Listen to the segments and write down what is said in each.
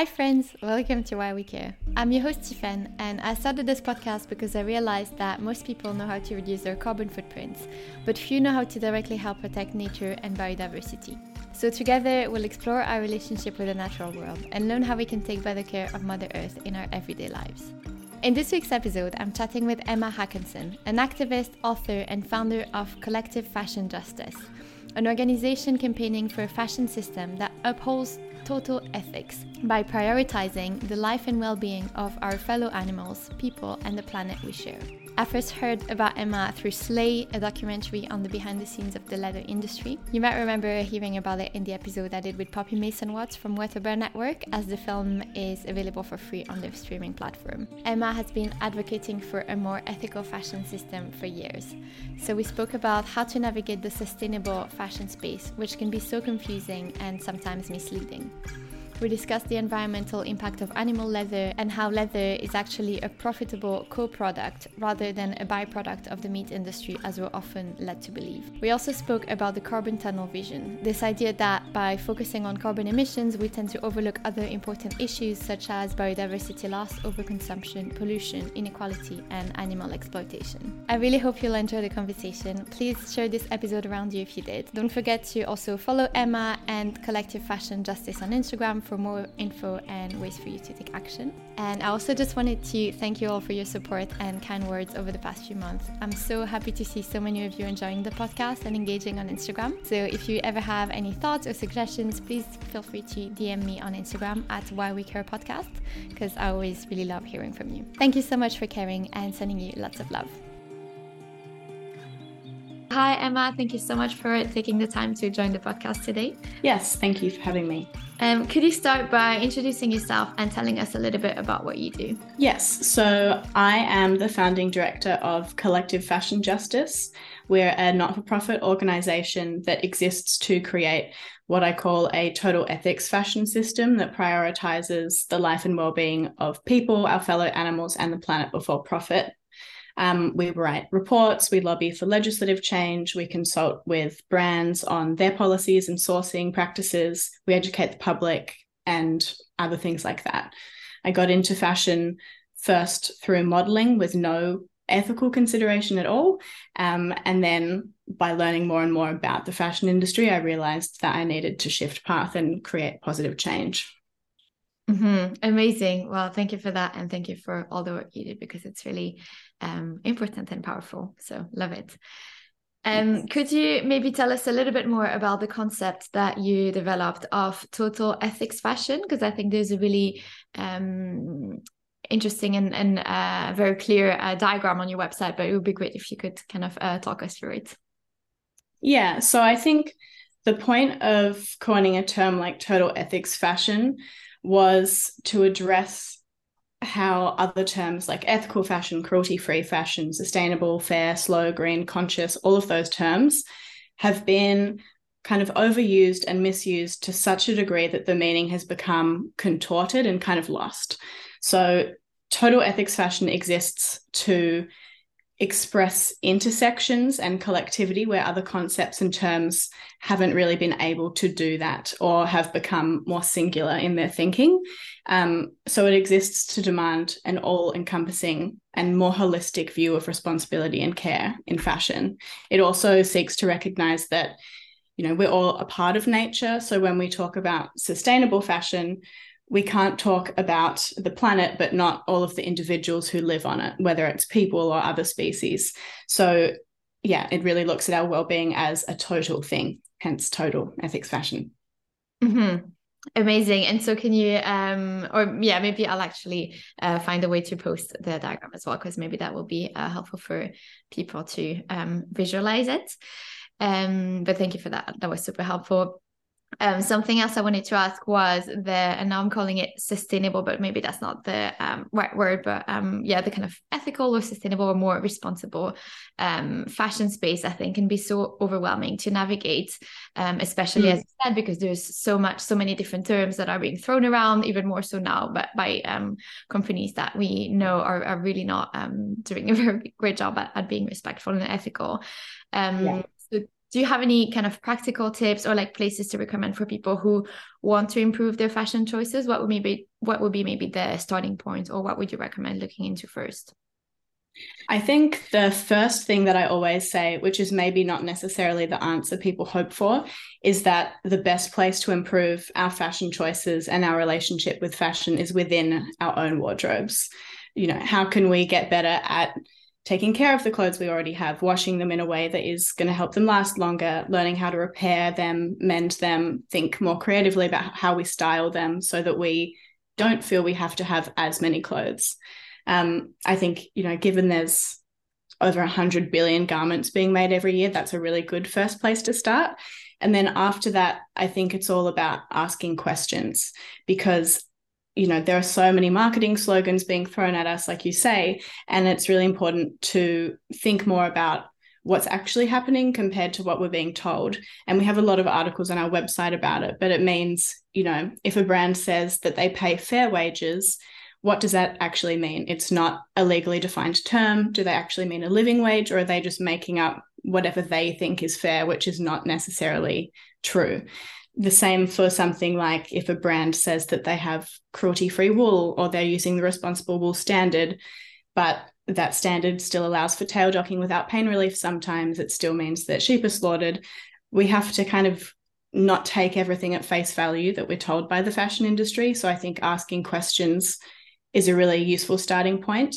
Hi, friends. Welcome to Why We Care. I'm your host, Tiffen, and I started this podcast because I realized that most people know how to reduce their carbon footprints, but few know how to directly help protect nature and biodiversity. So, together, we'll explore our relationship with the natural world and learn how we can take better care of Mother Earth in our everyday lives. In this week's episode, I'm chatting with Emma Håkansson, an activist, author, and founder of Collective Fashion Justice, an organization campaigning for a fashion system that upholds total ethics by prioritizing the life and well being of our fellow animals, people, and the planet we share. I first heard about Emma through Slay, a documentary on the behind the scenes of the leather industry. You might remember hearing about it in the episode I did with Poppy Mason Watts from WaterBear Network, as the film is available for free on their streaming platform. Emma has been advocating for a more ethical fashion system for years. So we spoke about how to navigate the sustainable fashion space, which can be so confusing and sometimes misleading. We discussed the environmental impact of animal leather and how leather is actually a profitable co product rather than a byproduct of the meat industry, as we're often led to believe. We also spoke about the carbon tunnel vision this idea that by focusing on carbon emissions, we tend to overlook other important issues such as biodiversity loss, overconsumption, pollution, inequality, and animal exploitation. I really hope you'll enjoy the conversation. Please share this episode around you if you did. Don't forget to also follow Emma and Collective Fashion Justice on Instagram for more info and ways for you to take action. And I also just wanted to thank you all for your support and kind words over the past few months. I'm so happy to see so many of you enjoying the podcast and engaging on Instagram. So if you ever have any thoughts or suggestions, please feel free to DM me on Instagram at Why We Care Podcast because I always really love hearing from you. Thank you so much for caring and sending you lots of love. Hi, Emma. Thank you so much for taking the time to join the podcast today. Yes, thank you for having me. Um, could you start by introducing yourself and telling us a little bit about what you do? Yes, so I am the founding director of Collective Fashion Justice. We're a not for profit organization that exists to create what I call a total ethics fashion system that prioritizes the life and well being of people, our fellow animals, and the planet before profit. Um, we write reports, we lobby for legislative change, we consult with brands on their policies and sourcing practices, we educate the public, and other things like that. I got into fashion first through modeling with no ethical consideration at all. Um, and then by learning more and more about the fashion industry, I realized that I needed to shift path and create positive change. Mm-hmm. Amazing. Well, thank you for that. And thank you for all the work you did because it's really um, important and powerful. So, love it. Um, yes. Could you maybe tell us a little bit more about the concept that you developed of total ethics fashion? Because I think there's a really um, interesting and, and uh, very clear uh, diagram on your website, but it would be great if you could kind of uh, talk us through it. Yeah. So, I think the point of coining a term like total ethics fashion was to address how other terms like ethical fashion, cruelty free fashion, sustainable, fair, slow, green, conscious, all of those terms have been kind of overused and misused to such a degree that the meaning has become contorted and kind of lost. So, total ethics fashion exists to express intersections and collectivity where other concepts and terms haven't really been able to do that or have become more singular in their thinking. Um, so it exists to demand an all encompassing and more holistic view of responsibility and care in fashion. It also seeks to recognize that. You know, we're all a part of nature. So when we talk about sustainable fashion, we can't talk about the planet, but not all of the individuals who live on it, whether it's people or other species. So, yeah, it really looks at our well-being as a total thing, hence total ethics fashion. Mm-hmm. Amazing. And so, can you, um, or yeah, maybe I'll actually uh, find a way to post the diagram as well, because maybe that will be uh, helpful for people to um, visualize it. Um, but thank you for that. That was super helpful. Um, something else I wanted to ask was the, and now I'm calling it sustainable, but maybe that's not the um, right word, but um, yeah, the kind of ethical or sustainable or more responsible um, fashion space, I think, can be so overwhelming to navigate, um, especially mm. as you said, because there's so much, so many different terms that are being thrown around, even more so now, but by um, companies that we know are, are really not doing a very great job at, at being respectful and ethical. Yeah do you have any kind of practical tips or like places to recommend for people who want to improve their fashion choices what would maybe what would be maybe the starting point or what would you recommend looking into first I think the first thing that I always say, which is maybe not necessarily the answer people hope for, is that the best place to improve our fashion choices and our relationship with fashion is within our own wardrobes. You know, how can we get better at taking care of the clothes we already have, washing them in a way that is going to help them last longer, learning how to repair them, mend them, think more creatively about how we style them so that we don't feel we have to have as many clothes. Um, I think, you know, given there's over 100 billion garments being made every year, that's a really good first place to start. And then after that, I think it's all about asking questions because you know there are so many marketing slogans being thrown at us like you say and it's really important to think more about what's actually happening compared to what we're being told. And we have a lot of articles on our website about it but it means you know if a brand says that they pay fair wages what does that actually mean? It's not a legally defined term. Do they actually mean a living wage or are they just making up whatever they think is fair which is not necessarily true the same for something like if a brand says that they have cruelty free wool or they're using the responsible wool standard, but that standard still allows for tail docking without pain relief sometimes, it still means that sheep are slaughtered. We have to kind of not take everything at face value that we're told by the fashion industry. So I think asking questions is a really useful starting point.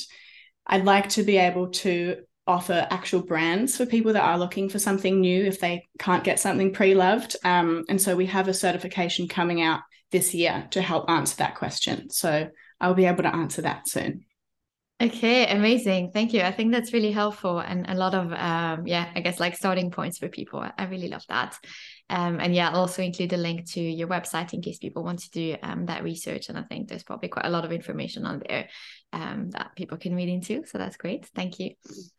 I'd like to be able to offer actual brands for people that are looking for something new if they can't get something pre-loved. Um, and so we have a certification coming out this year to help answer that question. So i'll be able to answer that soon. Okay amazing. Thank you. I think that's really helpful and a lot of um, yeah i guess like starting points for people. I really love that um, and yeah, I'll also include a link to your website in case people want to do um, that research. And I think there's probably quite a lot of information on there um, that people can read into. So that's great. Thank you.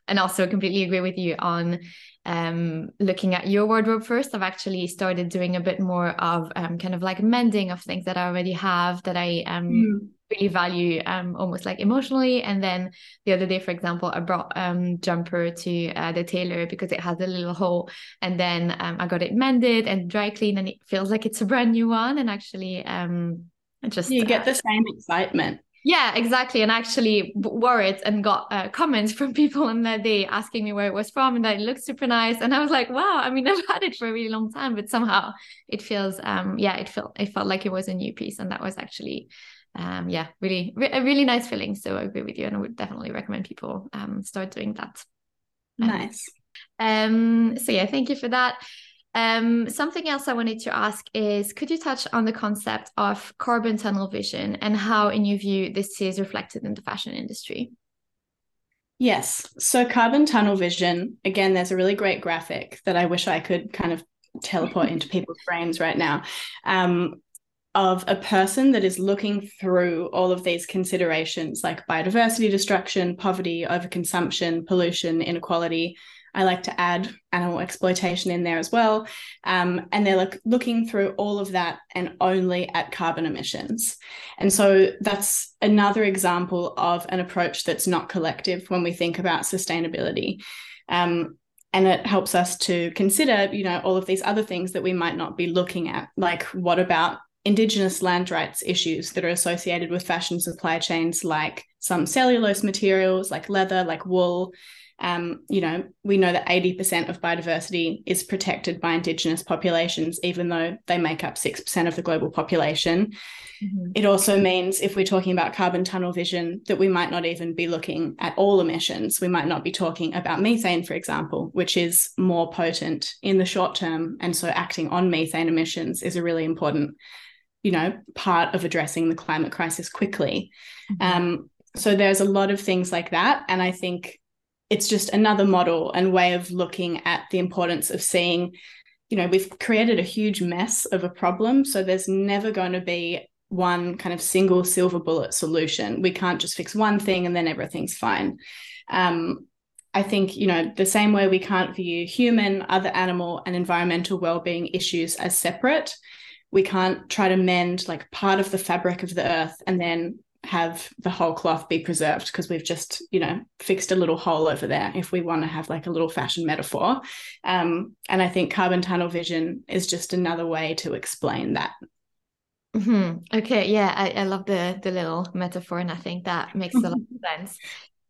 And also completely agree with you on um, looking at your wardrobe first. I've actually started doing a bit more of um, kind of like mending of things that I already have that I um, mm really value um almost like emotionally and then the other day for example i brought um jumper to uh, the tailor because it has a little hole and then um, i got it mended and dry clean and it feels like it's a brand new one and actually um just you get uh, the same excitement yeah, exactly. And I actually wore it and got uh, comments from people on that day asking me where it was from and that it looked super nice. And I was like, wow, I mean, I've had it for a really long time, but somehow it feels, um, yeah, it felt, it felt like it was a new piece. And that was actually um, yeah, really, re- a really nice feeling. So I agree with you, and I would definitely recommend people um, start doing that. Um, nice. Um, so yeah, thank you for that. Um, something else I wanted to ask is could you touch on the concept of carbon tunnel vision and how, in your view, this is reflected in the fashion industry? Yes. So, carbon tunnel vision, again, there's a really great graphic that I wish I could kind of teleport into people's brains right now. Um, of a person that is looking through all of these considerations like biodiversity destruction, poverty, overconsumption, pollution, inequality. I like to add animal exploitation in there as well. Um, and they're looking through all of that and only at carbon emissions. And so that's another example of an approach that's not collective when we think about sustainability. Um, and it helps us to consider you know all of these other things that we might not be looking at like what about Indigenous land rights issues that are associated with fashion supply chains, like some cellulose materials, like leather, like wool. Um, you know, we know that 80% of biodiversity is protected by Indigenous populations, even though they make up 6% of the global population. Mm-hmm. It also means, if we're talking about carbon tunnel vision, that we might not even be looking at all emissions. We might not be talking about methane, for example, which is more potent in the short term. And so acting on methane emissions is a really important you know, part of addressing the climate crisis quickly. Mm-hmm. Um, so there's a lot of things like that. And I think it's just another model and way of looking at the importance of seeing, you know, we've created a huge mess of a problem. So there's never going to be one kind of single silver bullet solution. We can't just fix one thing and then everything's fine. Um, I think, you know, the same way we can't view human, other animal, and environmental well-being issues as separate we can't try to mend like part of the fabric of the earth and then have the whole cloth be preserved because we've just you know fixed a little hole over there if we want to have like a little fashion metaphor. Um, and i think carbon tunnel vision is just another way to explain that. Mm-hmm. okay yeah I, I love the the little metaphor and i think that makes a lot of sense.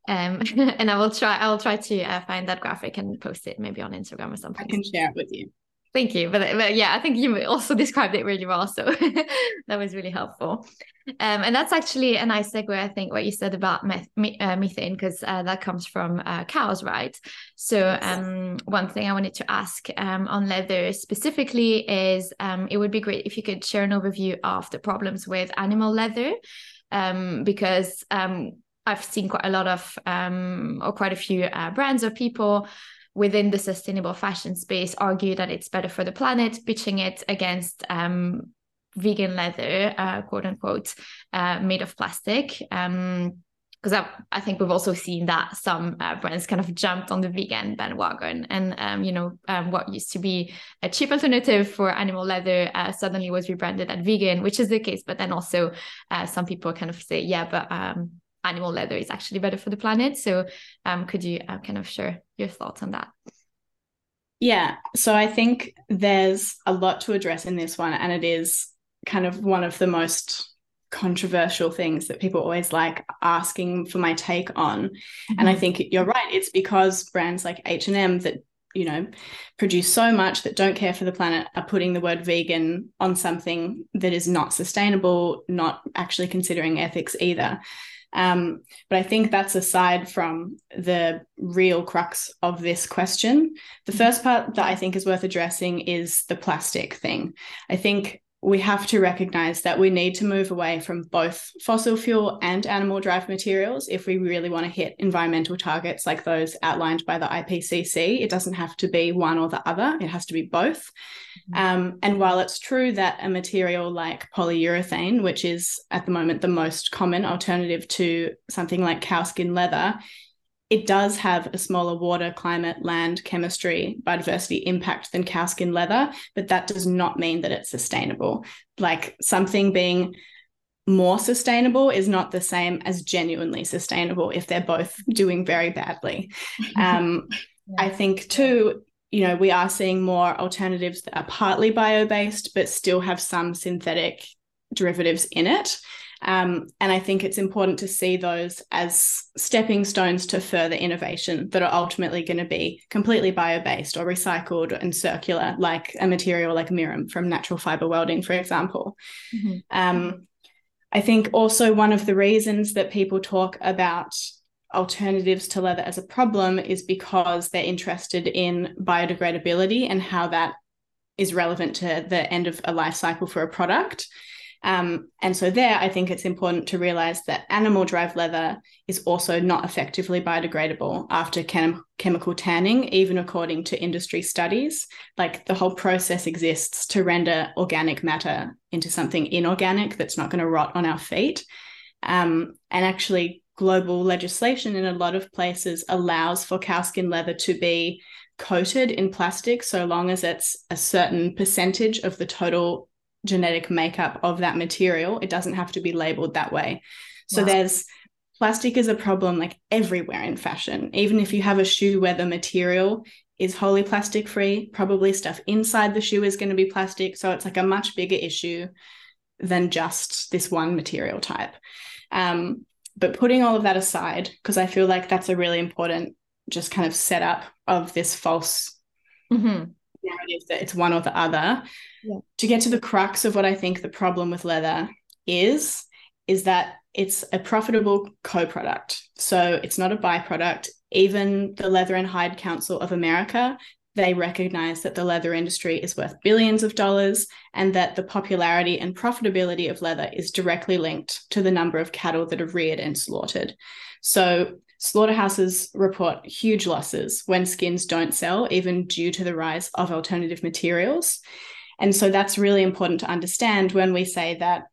Um, and i will try i will try to uh, find that graphic and post it maybe on instagram or something. I can share it with you Thank you. But, but yeah, I think you also described it really well. So that was really helpful. Um, and that's actually a nice segue, I think, what you said about meth- uh, methane, because uh, that comes from uh, cows, right? So, um, one thing I wanted to ask um, on leather specifically is um, it would be great if you could share an overview of the problems with animal leather, um, because um, I've seen quite a lot of, or quite a few uh, brands or people within the sustainable fashion space argue that it's better for the planet, pitching it against um, vegan leather, uh, quote unquote, uh, made of plastic. Um, because I, I, think we've also seen that some uh, brands kind of jumped on the vegan bandwagon, and um, you know um, what used to be a cheap alternative for animal leather uh, suddenly was rebranded as vegan, which is the case. But then also uh, some people kind of say, yeah, but um, animal leather is actually better for the planet. So, um, could you uh, kind of share your thoughts on that? Yeah, so I think there's a lot to address in this one, and it is kind of one of the most controversial things that people always like asking for my take on. Mm-hmm. And I mm-hmm. think you're right. It's because brands like H&M that you know produce so much that don't care for the planet are putting the word vegan on something that is not sustainable, not actually considering ethics either. Um, but I think that's aside from the real crux of this question. The mm-hmm. first part that I think is worth addressing is the plastic thing. I think we have to recognize that we need to move away from both fossil fuel and animal drive materials if we really want to hit environmental targets like those outlined by the IPCC. It doesn't have to be one or the other, it has to be both. Mm-hmm. Um, and while it's true that a material like polyurethane, which is at the moment the most common alternative to something like cowskin leather, it does have a smaller water, climate, land, chemistry, biodiversity impact than cowskin leather, but that does not mean that it's sustainable. Like something being more sustainable is not the same as genuinely sustainable if they're both doing very badly. Um, yeah. I think, too, you know, we are seeing more alternatives that are partly bio based, but still have some synthetic derivatives in it. Um, and I think it's important to see those as stepping stones to further innovation that are ultimately going to be completely bio based or recycled and circular, like a material like Mirum from natural fiber welding, for example. Mm-hmm. Um, I think also one of the reasons that people talk about alternatives to leather as a problem is because they're interested in biodegradability and how that is relevant to the end of a life cycle for a product. Um, and so there, I think it's important to realize that animal drive leather is also not effectively biodegradable after chem- chemical tanning, even according to industry studies. Like the whole process exists to render organic matter into something inorganic that's not going to rot on our feet. Um, and actually, global legislation in a lot of places allows for cowskin leather to be coated in plastic so long as it's a certain percentage of the total genetic makeup of that material. It doesn't have to be labeled that way. So wow. there's plastic is a problem like everywhere in fashion. Even if you have a shoe where the material is wholly plastic free, probably stuff inside the shoe is going to be plastic. So it's like a much bigger issue than just this one material type. Um, but putting all of that aside, because I feel like that's a really important just kind of setup of this false mm-hmm narrative that it's one or the other. To get to the crux of what I think the problem with leather is, is that it's a profitable co-product. So it's not a byproduct. Even the Leather and Hide Council of America, they recognize that the leather industry is worth billions of dollars and that the popularity and profitability of leather is directly linked to the number of cattle that are reared and slaughtered. So Slaughterhouses report huge losses when skins don't sell, even due to the rise of alternative materials. And so that's really important to understand when we say that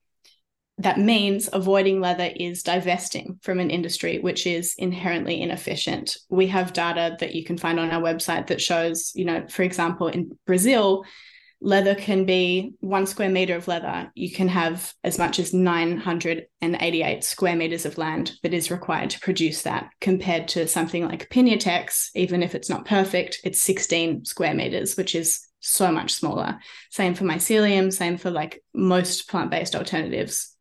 that means avoiding leather is divesting from an industry which is inherently inefficient. We have data that you can find on our website that shows, you know, for example, in Brazil, leather can be one square meter of leather. You can have as much as 988 square meters of land that is required to produce that, compared to something like Piñatex, even if it's not perfect, it's 16 square meters, which is so much smaller. Same for mycelium, same for like most plant based alternatives.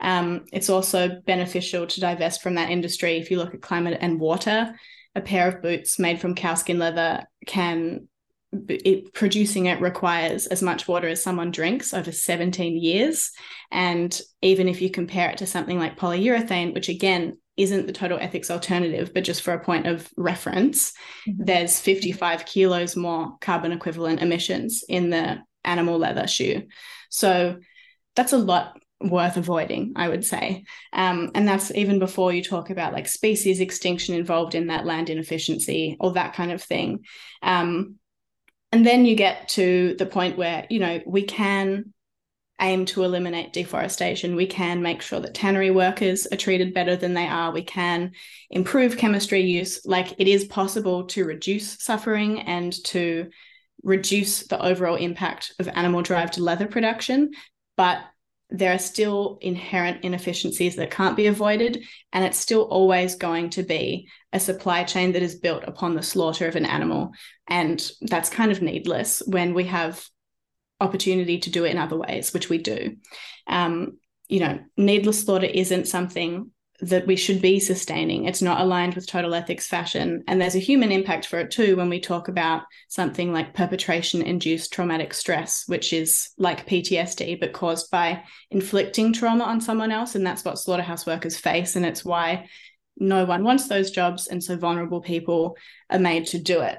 Um, it's also beneficial to divest from that industry. If you look at climate and water, a pair of boots made from cowskin leather can it, producing it requires as much water as someone drinks over 17 years. And even if you compare it to something like polyurethane, which again isn't the total ethics alternative, but just for a point of reference, mm-hmm. there's 55 kilos more carbon equivalent emissions in the animal leather shoe. So that's a lot worth avoiding, I would say. Um, and that's even before you talk about like species extinction involved in that land inefficiency or that kind of thing. Um, and then you get to the point where, you know, we can aim to eliminate deforestation. We can make sure that tannery workers are treated better than they are. We can improve chemistry use. Like it is possible to reduce suffering and to reduce the overall impact of animal derived leather production. But there are still inherent inefficiencies that can't be avoided. And it's still always going to be a supply chain that is built upon the slaughter of an animal. And that's kind of needless when we have opportunity to do it in other ways, which we do. Um, you know, needless slaughter isn't something that we should be sustaining. It's not aligned with total ethics fashion. And there's a human impact for it too when we talk about something like perpetration induced traumatic stress, which is like PTSD, but caused by inflicting trauma on someone else. And that's what slaughterhouse workers face. And it's why no one wants those jobs. And so vulnerable people are made to do it.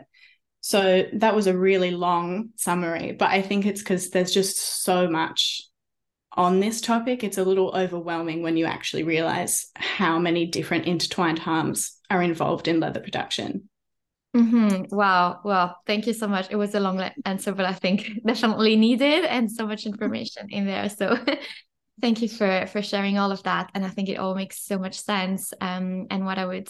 So that was a really long summary, but I think it's because there's just so much on this topic, it's a little overwhelming when you actually realize how many different intertwined harms are involved in leather production. Mm-hmm. Wow. Well, thank you so much. It was a long answer, but I think definitely needed and so much information in there. So thank you for for sharing all of that. And I think it all makes so much sense. Um, and what I would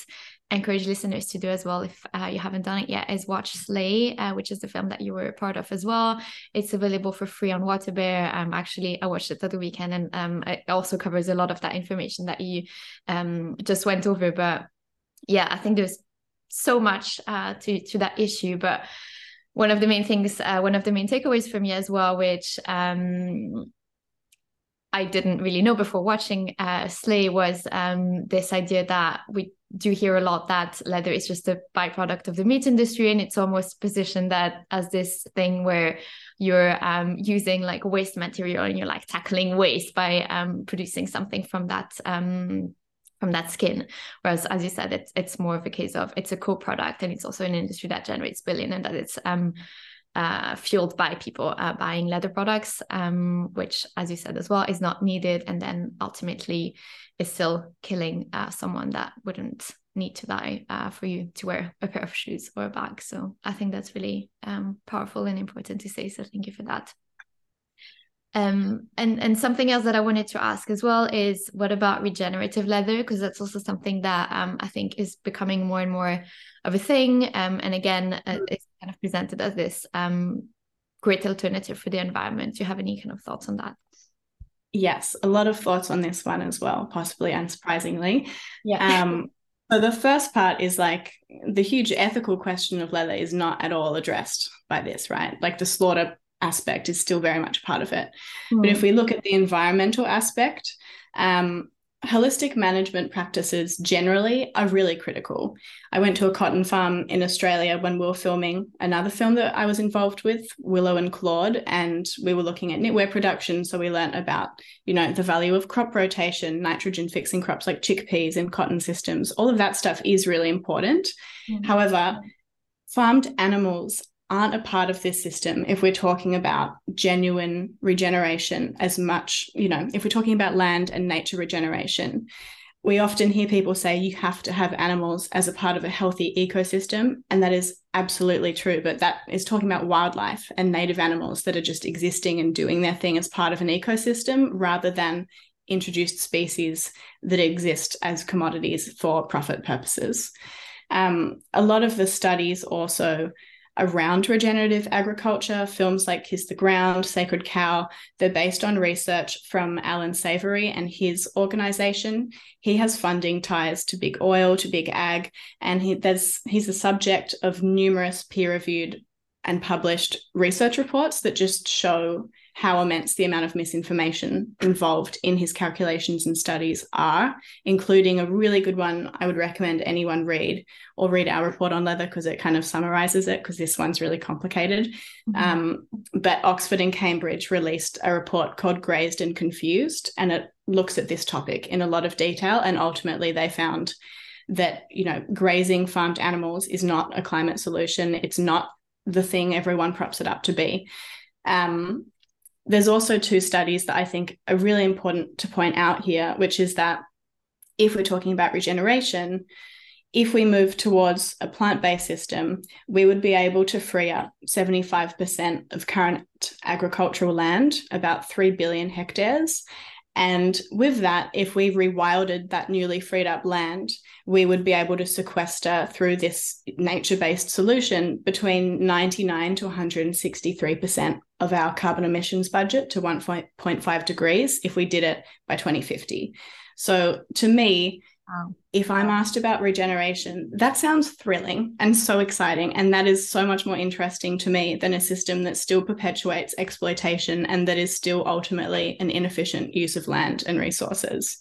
encourage listeners to do as well if uh, you haven't done it yet is watch slay uh, which is the film that you were a part of as well it's available for free on waterbear um actually i watched it the other weekend and um it also covers a lot of that information that you um just went over but yeah i think there's so much uh to to that issue but one of the main things uh, one of the main takeaways for me as well which um I didn't really know before watching uh, Slay was um, this idea that we do hear a lot that leather is just a byproduct of the meat industry and it's almost positioned that as this thing where you're um, using like waste material and you're like tackling waste by um, producing something from that um, from that skin. Whereas as you said it's it's more of a case of it's a co-product and it's also an industry that generates billion and that it's um uh, fueled by people uh, buying leather products, um, which, as you said as well, is not needed, and then ultimately is still killing uh, someone that wouldn't need to die uh, for you to wear a pair of shoes or a bag. So I think that's really um, powerful and important to say. So thank you for that. Um, and and something else that I wanted to ask as well is what about regenerative leather? Because that's also something that um, I think is becoming more and more of a thing. Um, and again, uh, it's kind of presented as this um, great alternative for the environment. Do you have any kind of thoughts on that? Yes, a lot of thoughts on this one as well, possibly unsurprisingly. Yeah. Um, so the first part is like the huge ethical question of leather is not at all addressed by this, right? Like the slaughter aspect is still very much part of it. Mm. But if hmm. we look at the environmental aspect, um, holistic management practices generally are really critical. I went to a cotton farm in Australia when we were filming another film that I was involved with, Willow and Claude, and we were looking at knitwear production. So we learned about, you know, the value of crop rotation, nitrogen fixing crops like chickpeas and cotton systems. All of that stuff is really important. Mm-hmm. However, farmed animals aren't a part of this system if we're talking about genuine regeneration as much, you know, if we're talking about land and nature regeneration. We often hear people say you have to have animals as a part of a healthy ecosystem. And that is absolutely true. But that is talking about wildlife and native animals that are just existing and doing their thing as part of an ecosystem rather than introduced species that exist as commodities for profit purposes. Um, a lot of the studies also around regenerative agriculture. Films like Kiss the Ground, Sacred Cow, they're based on research from Allan Savory and his organization. He has funding ties to big oil, to big ag, and he, there's, he's the subject of numerous peer reviewed and published research reports that just show how immense the amount of misinformation involved in his calculations and studies are, including a really good one I would recommend anyone read or read our report on leather because it kind of summarizes it because this one's really complicated. Mm-hmm. Um, but Oxford and Cambridge released a report called Grazed and Confused, and it looks at this topic in a lot of detail. And ultimately, they found that you know grazing farmed animals is not a climate solution. It's not the thing everyone props it up to be. Um, there's also two studies that I think are really important to point out here, which is that if we're talking about regeneration, if we move towards a plant based system, we would be able to free up 75% of current agricultural land, about 3 billion hectares. And with that, if we rewilded that newly freed up land, we would be able to sequester through this nature based solution between 99 to 163% of our carbon emissions budget to 1.5 degrees if we did it by 2050. So to me, Wow. If I'm asked about regeneration, that sounds thrilling and so exciting. And that is so much more interesting to me than a system that still perpetuates exploitation and that is still ultimately an inefficient use of land and resources.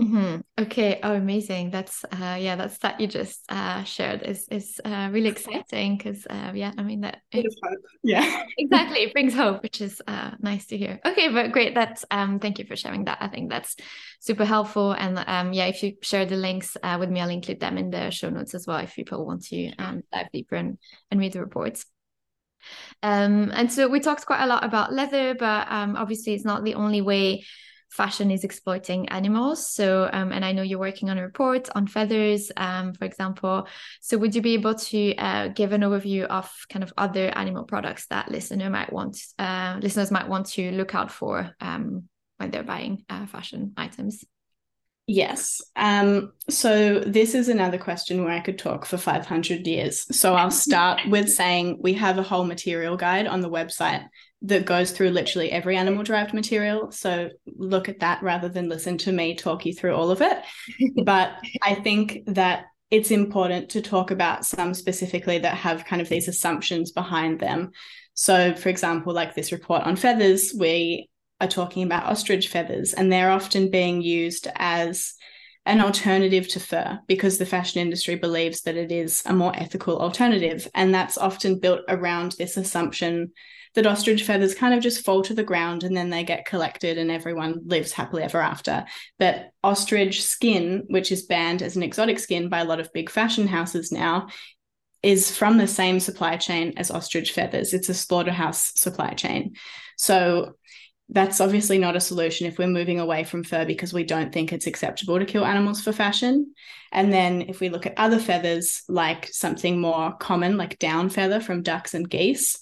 Mm-hmm. Okay. Oh, amazing. That's uh, yeah. That's that you just uh, shared is is uh, really exciting because uh, yeah. I mean that. It, yeah. exactly. It brings hope, which is uh, nice to hear. Okay, but great. That's um. Thank you for sharing that. I think that's super helpful. And um. Yeah. If you share the links uh, with me, I'll include them in the show notes as well. If people want to um dive deeper and and read the reports. Um. And so we talked quite a lot about leather, but um. Obviously, it's not the only way fashion is exploiting animals. So, um, and I know you're working on a report on feathers, um, for example. So, would you be able to uh, give an overview of kind of other animal products that listener might want, uh, listeners might want to look out for um, when they're buying uh, fashion items? Yes. Um, so this is another question where I could talk for 500 years. So I'll start with saying we have a whole material guide on the website that goes through literally every animal derived material. So look at that rather than listen to me talk you through all of it. but I think that it's important to talk about some specifically that have kind of these assumptions behind them. So, for example, like this report on feathers, we are talking about ostrich feathers, and they're often being used as an alternative to fur because the fashion industry believes that it is a more ethical alternative. And that's often built around this assumption that ostrich feathers kind of just fall to the ground and then they get collected and everyone lives happily ever after. But ostrich skin, which is banned as an exotic skin by a lot of big fashion houses now, is from the same supply chain as ostrich feathers. It's a slaughterhouse supply chain. So that's obviously not a solution if we're moving away from fur because we don't think it's acceptable to kill animals for fashion. And then if we look at other feathers, like something more common, like down feather from ducks and geese,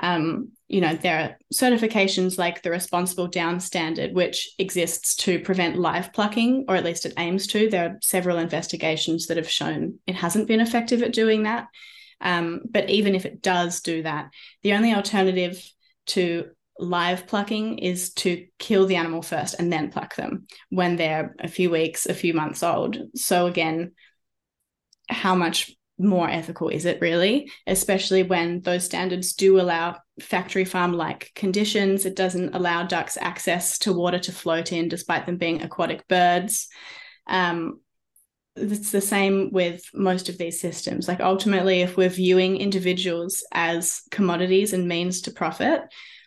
um, you know, there are certifications like the Responsible Down Standard, which exists to prevent live plucking, or at least it aims to. There are several investigations that have shown it hasn't been effective at doing that. Um, but even if it does do that, the only alternative to live plucking is to kill the animal first and then pluck them when they're a few weeks, a few months old. So, again, how much more ethical is it really? Especially when those standards do allow factory farm like conditions. It doesn't allow ducks access to water to float in despite them being aquatic birds. Um, it's the same with most of these systems. Like ultimately if we're viewing individuals as commodities and means to profit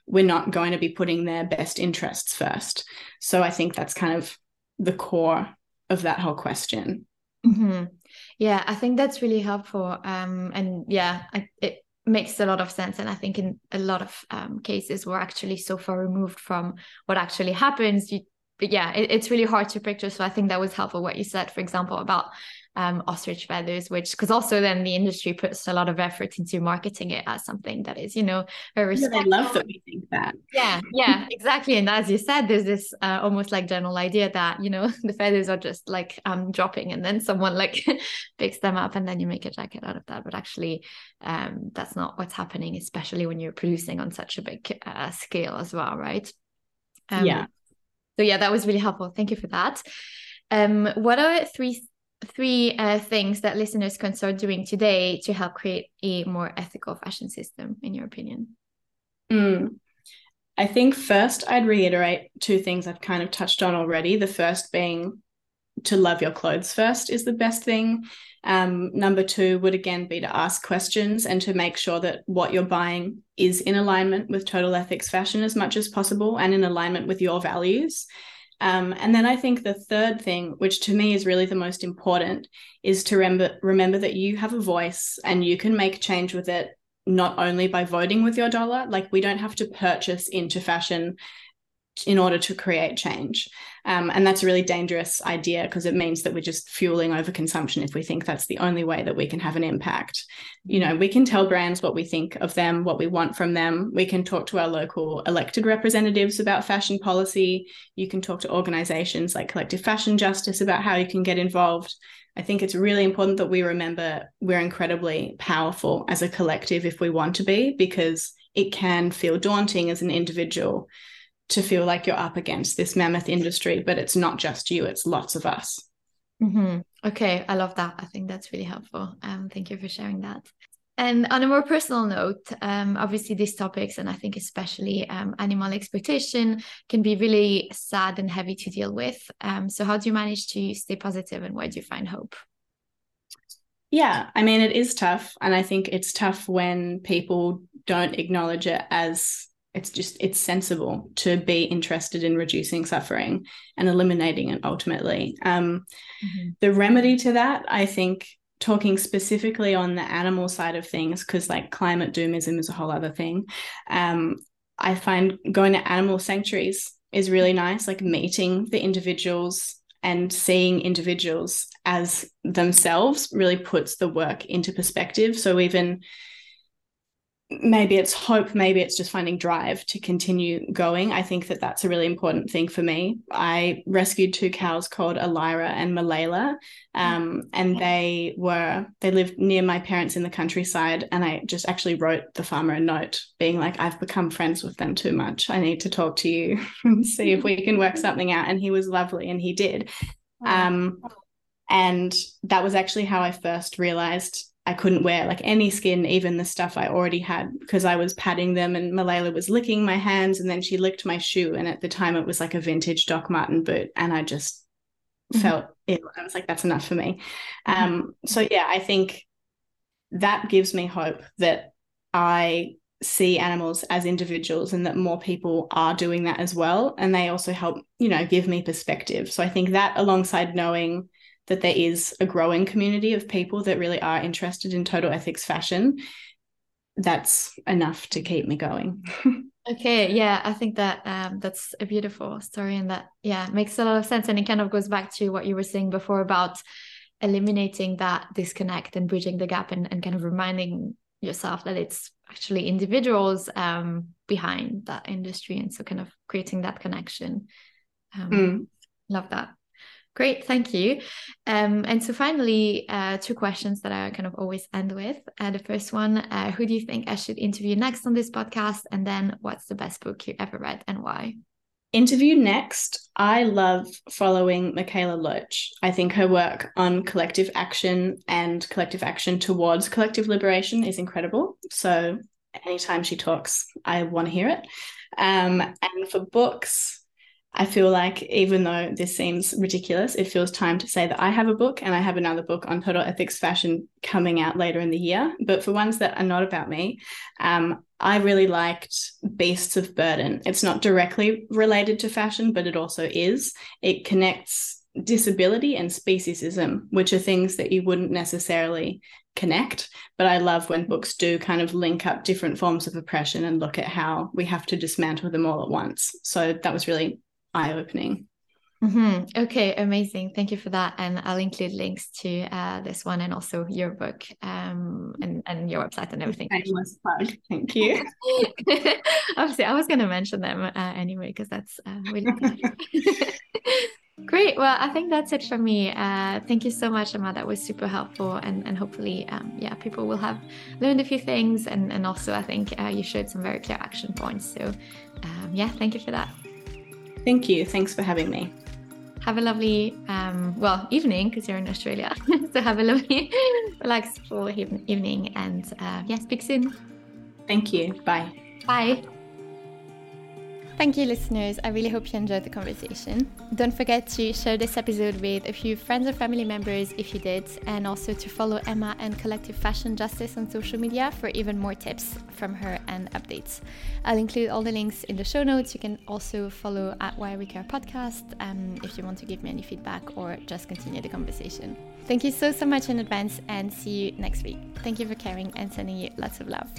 we're not going to be putting their best interests first. So i think that's kind of the core of that whole question. Mm-hmm. Yeah, I think that's really helpful. Um, and yeah, I, it makes a lot of sense. And I think in a lot of um, cases, we're actually so far removed from what actually happens. You, yeah, it, it's really hard to picture. So I think that was helpful what you said, for example, about um, ostrich feathers, which because also then the industry puts a lot of effort into marketing it as something that is, you know, very yeah, they love that we think that. Yeah, yeah, exactly. And as you said, there's this uh, almost like general idea that you know the feathers are just like um dropping, and then someone like picks them up, and then you make a jacket out of that. But actually, um, that's not what's happening, especially when you're producing on such a big uh, scale as well, right? Um, yeah. So yeah, that was really helpful. Thank you for that. Um, what are three three uh, things that listeners can start doing today to help create a more ethical fashion system, in your opinion? Mm. I think first I'd reiterate two things I've kind of touched on already. The first being to love your clothes first is the best thing. Um, number two would again be to ask questions and to make sure that what you're buying is in alignment with total ethics fashion as much as possible and in alignment with your values. Um, and then I think the third thing, which to me is really the most important, is to remember remember that you have a voice and you can make change with it not only by voting with your dollar. Like we don't have to purchase into fashion in order to create change. Um, and that's a really dangerous idea because it means that we're just fueling overconsumption if we think that's the only way that we can have an impact. You know, we can tell brands what we think of them, what we want from them. We can talk to our local elected representatives about fashion policy. You can talk to organizations like Collective Fashion Justice about how you can get involved. I think it's really important that we remember we're incredibly powerful as a collective if we want to be, because it can feel daunting as an individual to feel like you're up against this mammoth industry, but it's not just you, it's lots of us. Mm-hmm. Okay, I love that. I think that's really helpful. Um, thank you for sharing that. And on a more personal note, um, obviously these topics, and I think especially um, animal exploitation, can be really sad and heavy to deal with. Um, so, how do you manage to stay positive, and where do you find hope? Yeah, I mean, it is tough, and I think it's tough when people don't acknowledge it as it's just it's sensible to be interested in reducing suffering and eliminating it ultimately. Um, mm-hmm. the remedy to that i think talking specifically on the animal side of things because like climate doomism is a whole other thing. Um, i find going to animal sanctuaries is really nice like meeting the individuals and seeing individuals as themselves really puts the work into perspective. So even maybe it's hope maybe it's just finding drive to continue going. I think that that's a really important thing for me. I rescued two cows called elira and malala um, and they were they lived near my parents in the countryside and i just actually wrote the farmer a note being like i've become friends with them too much. I need to talk to you and see if we can work something out. And he was lovely and he did. Um, and that was actually how i first realized I couldn't wear like any skin, even the stuff I already had, because I was patting them and Malala was licking my hands and then she licked my shoe. And at the time it was like a vintage Doc Marten boot. And I just mm-hmm. felt ill. I was like, that's enough for me. Mm-hmm. Um, so yeah, I think that gives me hope that I see animals as individuals and that more people are doing that as well. And they also help, you know, give me perspective. So I think that alongside knowing that there is a growing community of people that really are interested in total ethics fashion, that's enough to keep me going. okay, yeah, I think that um, that's a beautiful story, and that yeah makes a lot of sense, and it kind of goes back to what you were saying before about eliminating that disconnect and bridging the gap, and, and kind of reminding yourself that it's actually individuals um, behind that industry, and so kind of creating that connection. Um, mm. Love that. Great, thank you. Um, and so finally, uh, two questions that I kind of always end with. Uh, the first one, uh, who do you think I should interview next on this podcast? And then what's the best book you ever read and why? Interview next. I love following Michaela Loach. I think her work on collective action and collective action towards collective liberation is incredible. So anytime she talks, I want to hear it. Um, and for books, I feel like even though this seems ridiculous, it feels time to say that I have a book and I have another book on total ethics fashion coming out later in the year. But for ones that are not about me, um, I really liked Beasts of Burden. It's not directly related to fashion, but it also is. It connects disability and speciesism, which are things that you wouldn't necessarily connect. But I love when books do kind of link up different forms of oppression and look at how we have to dismantle them all at once. So that was really eye opening. Mm-hmm. Okay, amazing. Thank you for that. And I'll include links to uh, this one and also your book um, and, and your website and everything. Shameless plug. Thank you. Obviously, I was going to mention them uh, anyway because that's uh, really Great. Well, I think that's it for me. Uh, thank you so much, Emma. That was super helpful, and and hopefully, um, yeah, people will have learned a few things, and and also I think uh, you showed some very clear action points. So, um, yeah, thank you for that. Thank you. Thanks for having me. Have a lovely, um, well, evening because you're in Australia. so have a lovely, relaxed evening, and uh, yeah, speak soon. Thank you. Bye. Bye. Thank you, listeners. I really hope you enjoyed the conversation. Don't forget to share this episode with a few friends or family members if you did, and also to follow Emma and Collective Fashion Justice on social media for even more tips from her and updates. I'll include all the links in the show notes. You can also follow at Why We Care podcast um, if you want to give me any feedback or just continue the conversation. Thank you so, so much in advance, and see you next week. Thank you for caring and sending you lots of love.